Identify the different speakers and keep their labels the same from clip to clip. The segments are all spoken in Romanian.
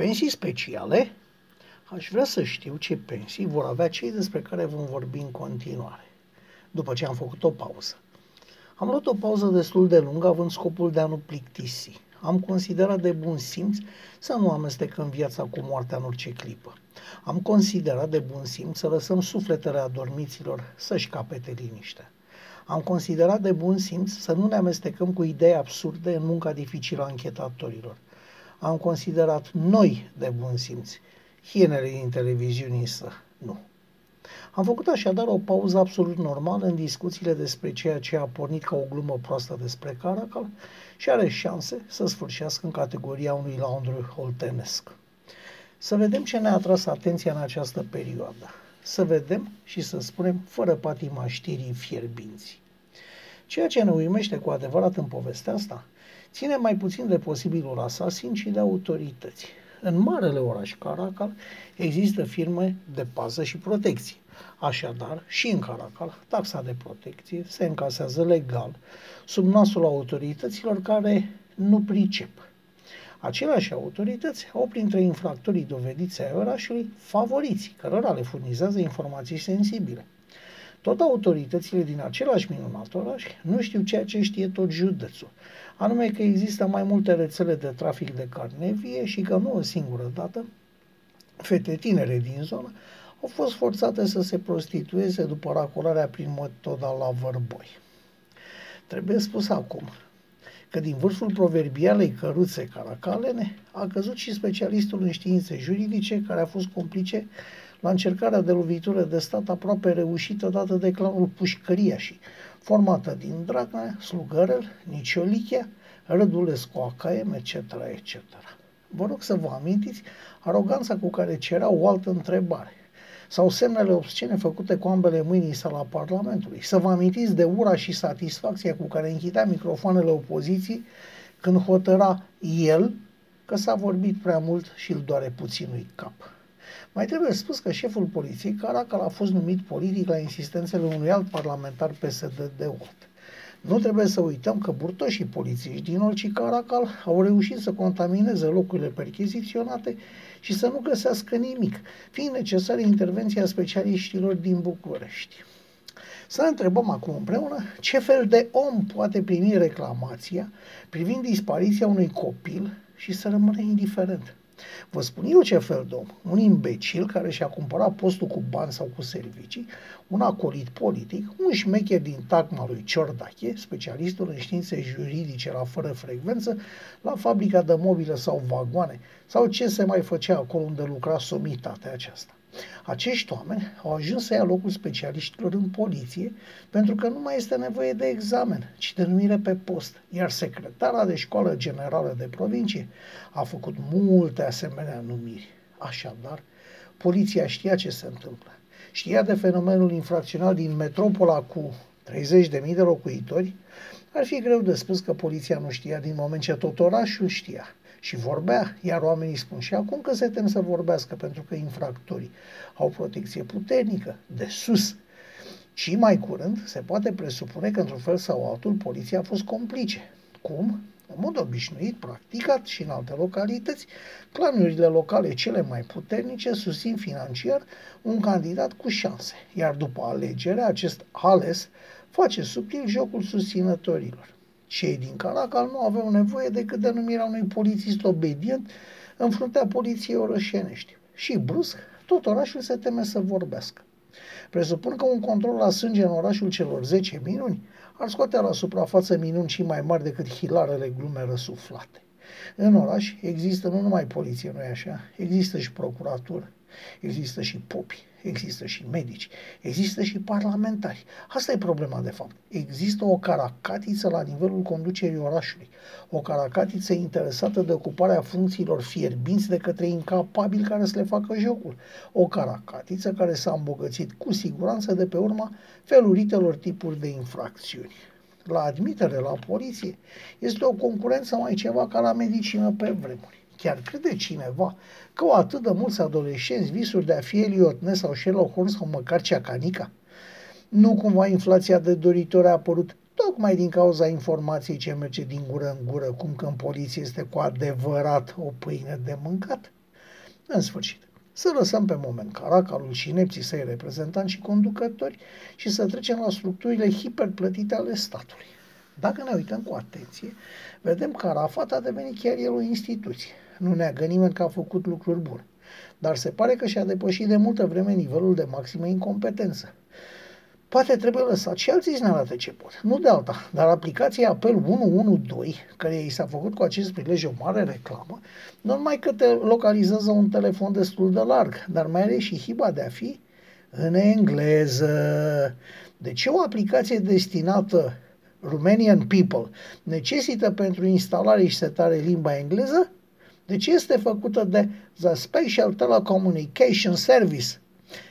Speaker 1: Pensii speciale? Aș vrea să știu ce pensii vor avea cei despre care vom vorbi în continuare, după ce am făcut o pauză. Am luat o pauză destul de lungă, având scopul de a nu plictisi. Am considerat de bun simț să nu amestecăm viața cu moartea în orice clipă. Am considerat de bun simț să lăsăm sufletele adormiților să-și capete liniște. Am considerat de bun simț să nu ne amestecăm cu idei absurde în munca dificilă a închetatorilor. Am considerat noi de bun simț, hienele din televiziune însă nu. Am făcut așadar o pauză absolut normală în discuțiile despre ceea ce a pornit ca o glumă proastă despre Caracal și are șanse să sfârșească în categoria unui laundry holtenesc. Să vedem ce ne-a atras atenția în această perioadă. Să vedem și să spunem fără patima știrii fierbinți. Ceea ce ne uimește cu adevărat în povestea asta ține mai puțin de posibilul asasin, ci de autorități. În marele oraș Caracal există firme de pază și protecție. Așadar, și în Caracal, taxa de protecție se încasează legal, sub nasul autorităților care nu pricep. Aceleași autorități au printre infractorii dovediți ai orașului favoriți, cărora le furnizează informații sensibile. Tot autoritățile din același minunat oraș nu știu ceea ce știe tot județul, anume că există mai multe rețele de trafic de carne vie și că nu o singură dată fete tinere din zonă au fost forțate să se prostitueze după racolarea prin metoda la vărboi. Trebuie spus acum că din vârful proverbialei căruțe caracalene a căzut și specialistul în științe juridice care a fost complice la încercarea de lovitură de stat aproape reușită dată de clanul Pușcăriașii, formată din Dragnea, Slugărel, Niciolichea, Rădulescu Acaem, etc., etc. Vă rog să vă amintiți aroganța cu care cerea o altă întrebare sau semnele obscene făcute cu ambele mâini în sala Parlamentului. Să vă amintiți de ura și satisfacția cu care închidea microfoanele opoziției când hotăra el că s-a vorbit prea mult și îl doare puținui cap. Mai trebuie spus că șeful poliției, Caracal, a fost numit politic la insistențele unui alt parlamentar PSD de Ort. Nu trebuie să uităm că burtoșii polițiști din Olci Caracal au reușit să contamineze locurile perchiziționate și să nu găsească nimic, fiind necesară intervenția specialiștilor din București. Să ne întrebăm acum împreună ce fel de om poate primi reclamația privind dispariția unui copil și să rămână indiferent. Vă spun eu ce fel de om. Un imbecil care și-a cumpărat postul cu bani sau cu servicii, un acolit politic, un șmecher din tacma lui Ciordache, specialistul în științe juridice la fără frecvență, la fabrica de mobile sau vagoane, sau ce se mai făcea acolo unde lucra somitatea aceasta. Acești oameni au ajuns să ia locul specialiștilor în poliție pentru că nu mai este nevoie de examen, ci de numire pe post, iar secretara de școală generală de provincie a făcut multe asemenea numiri. Așadar, poliția știa ce se întâmplă. Știa de fenomenul infracțional din metropola cu 30.000 de locuitori, ar fi greu de spus că poliția nu știa din moment ce tot orașul știa și vorbea, iar oamenii spun și acum că se tem să vorbească pentru că infractorii au protecție puternică, de sus. Și mai curând se poate presupune că într-un fel sau altul poliția a fost complice. Cum? În mod obișnuit, practicat și în alte localități, clanurile locale cele mai puternice susțin financiar un candidat cu șanse, iar după alegere, acest ales face subtil jocul susținătorilor. Cei din Caracal nu aveau nevoie decât de numirea unui polițist obedient în fruntea poliției orășenești. Și brusc, tot orașul se teme să vorbească. Presupun că un control la sânge în orașul celor 10 minuni ar scoate la suprafață minuni și mai mari decât hilarele glume răsuflate. În oraș există nu numai poliție, nu așa? Există și procuratură, există și popi, există și medici, există și parlamentari. Asta e problema de fapt. Există o caracatiță la nivelul conducerii orașului, o caracatiță interesată de ocuparea funcțiilor fierbinți de către incapabili care să le facă jocul, o caracatiță care s-a îmbogățit cu siguranță de pe urma feluritelor tipuri de infracțiuni la admitere la poliție, este o concurență mai ceva ca la medicină pe vremuri. Chiar crede cineva că au atât de mulți adolescenți visuri de a fi Eliot Ness sau Sherlock Holmes sau măcar Ceacanica? Nu cumva inflația de doritori a apărut tocmai din cauza informației ce merge din gură în gură, cum că în poliție este cu adevărat o pâine de mâncat? În sfârșit, să lăsăm pe moment caracalul și nepții săi reprezentanți și conducători și să trecem la structurile hiperplătite ale statului. Dacă ne uităm cu atenție, vedem că Arafat a devenit chiar el o instituție. Nu neagă nimeni că a făcut lucruri bune. Dar se pare că și-a depășit de multă vreme nivelul de maximă incompetență. Poate trebuie lăsat și alții să ne arate ce pot. Nu de alta, dar aplicația Apel 112, care i s-a făcut cu acest prilej o mare reclamă, nu numai că te localizează un telefon destul de larg, dar mai are și hiba de a fi în engleză. Deci o aplicație destinată Romanian People necesită pentru instalare și setare limba engleză? Deci este făcută de The Special Telecommunication Service,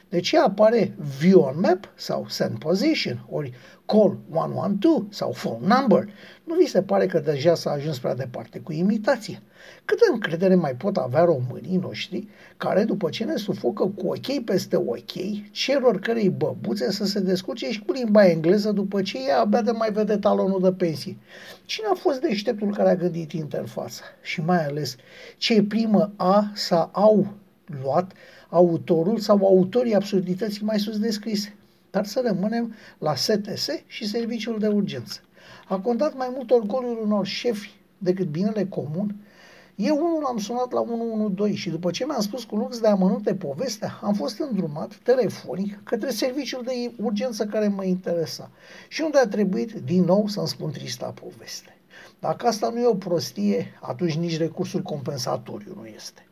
Speaker 1: de ce apare view on map sau send position, ori call 112 sau phone number? Nu vi se pare că deja s-a ajuns prea departe cu imitație? Câtă încredere mai pot avea românii noștri care, după ce ne sufocă cu ok peste ok, cer oricărei băbuțe să se descurce și cu limba engleză după ce ea abia de mai vede talonul de pensii? Cine a fost deșteptul care a gândit interfața? Și mai ales, ce primă a sau au luat autorul sau autorii absurdității mai sus descrise. Dar să rămânem la STS și serviciul de urgență. A contat mai mult orgoliul unor șefi decât binele comun. Eu unul am sunat la 112 și după ce mi-am spus cu lux de amănunte povestea, am fost îndrumat telefonic către serviciul de urgență care mă interesa și unde a trebuit din nou să-mi spun trista poveste. Dacă asta nu e o prostie, atunci nici recursul compensatoriu nu este.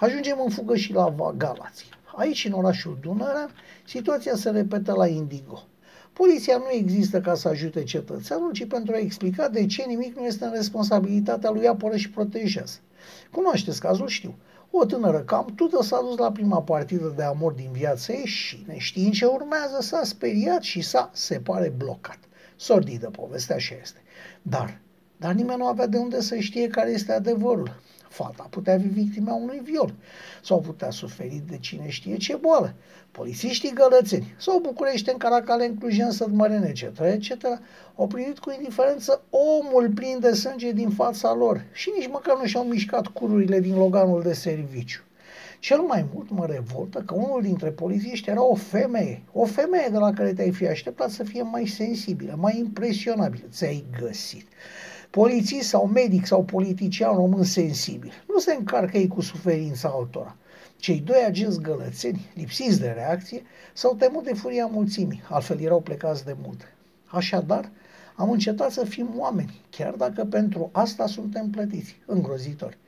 Speaker 1: Ajungem în fugă și la Galați. Aici, în orașul Dunărea, situația se repetă la Indigo. Poliția nu există ca să ajute cetățeanul, ci pentru a explica de ce nimic nu este în responsabilitatea lui apără și protejează. Cunoașteți cazul, știu. O tânără cam tută s-a dus la prima partidă de amor din viața ei și, neștiind ce urmează, s-a speriat și s-a, se pare, blocat. Sordidă povestea așa este. Dar, dar nimeni nu avea de unde să știe care este adevărul. Fata putea fi victima unui viol sau putea suferi de cine știe ce boală. Polițiștii gălățeni sau București în Caracale, în Clujen, Sădmărene, etc., etc., au primit cu indiferență omul plin de sânge din fața lor și nici măcar nu și-au mișcat cururile din loganul de serviciu. Cel mai mult mă revoltă că unul dintre polițiști era o femeie. O femeie de la care te-ai fi așteptat să fie mai sensibilă, mai impresionabilă. Ți-ai găsit polițist sau medic sau politician român sensibil. Nu se încarcă ei cu suferința altora. Cei doi agenți gălățeni, lipsiți de reacție, s-au temut de furia mulțimii, altfel erau plecați de mult. Așadar, am încetat să fim oameni, chiar dacă pentru asta suntem plătiți. Îngrozitori.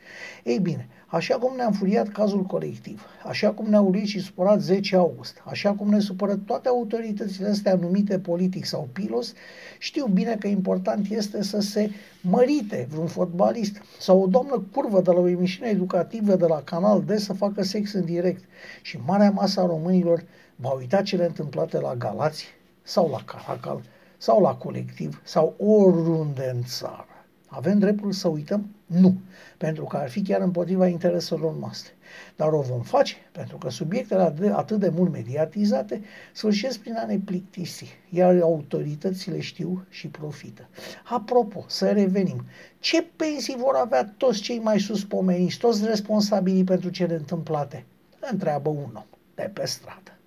Speaker 1: Ei bine, așa cum ne-a înfuriat cazul colectiv, așa cum ne-a urit și supărat 10 august, așa cum ne supără toate autoritățile astea numite politic sau pilos, știu bine că important este să se mărite vreun fotbalist sau o doamnă curvă de la o emisiune educativă de la Canal D să facă sex în direct. Și marea masa românilor va uita cele întâmplate la Galați sau la Caracal sau la colectiv sau oriunde în țară. Avem dreptul să uităm? Nu, pentru că ar fi chiar împotriva intereselor noastre. Dar o vom face pentru că subiectele atât de mult mediatizate sfârșesc prin a ne plictisi, iar autoritățile știu și profită. Apropo, să revenim. Ce pensii vor avea toți cei mai sus pomeniți, toți responsabilii pentru cele întâmplate? Întreabă un om de pe stradă.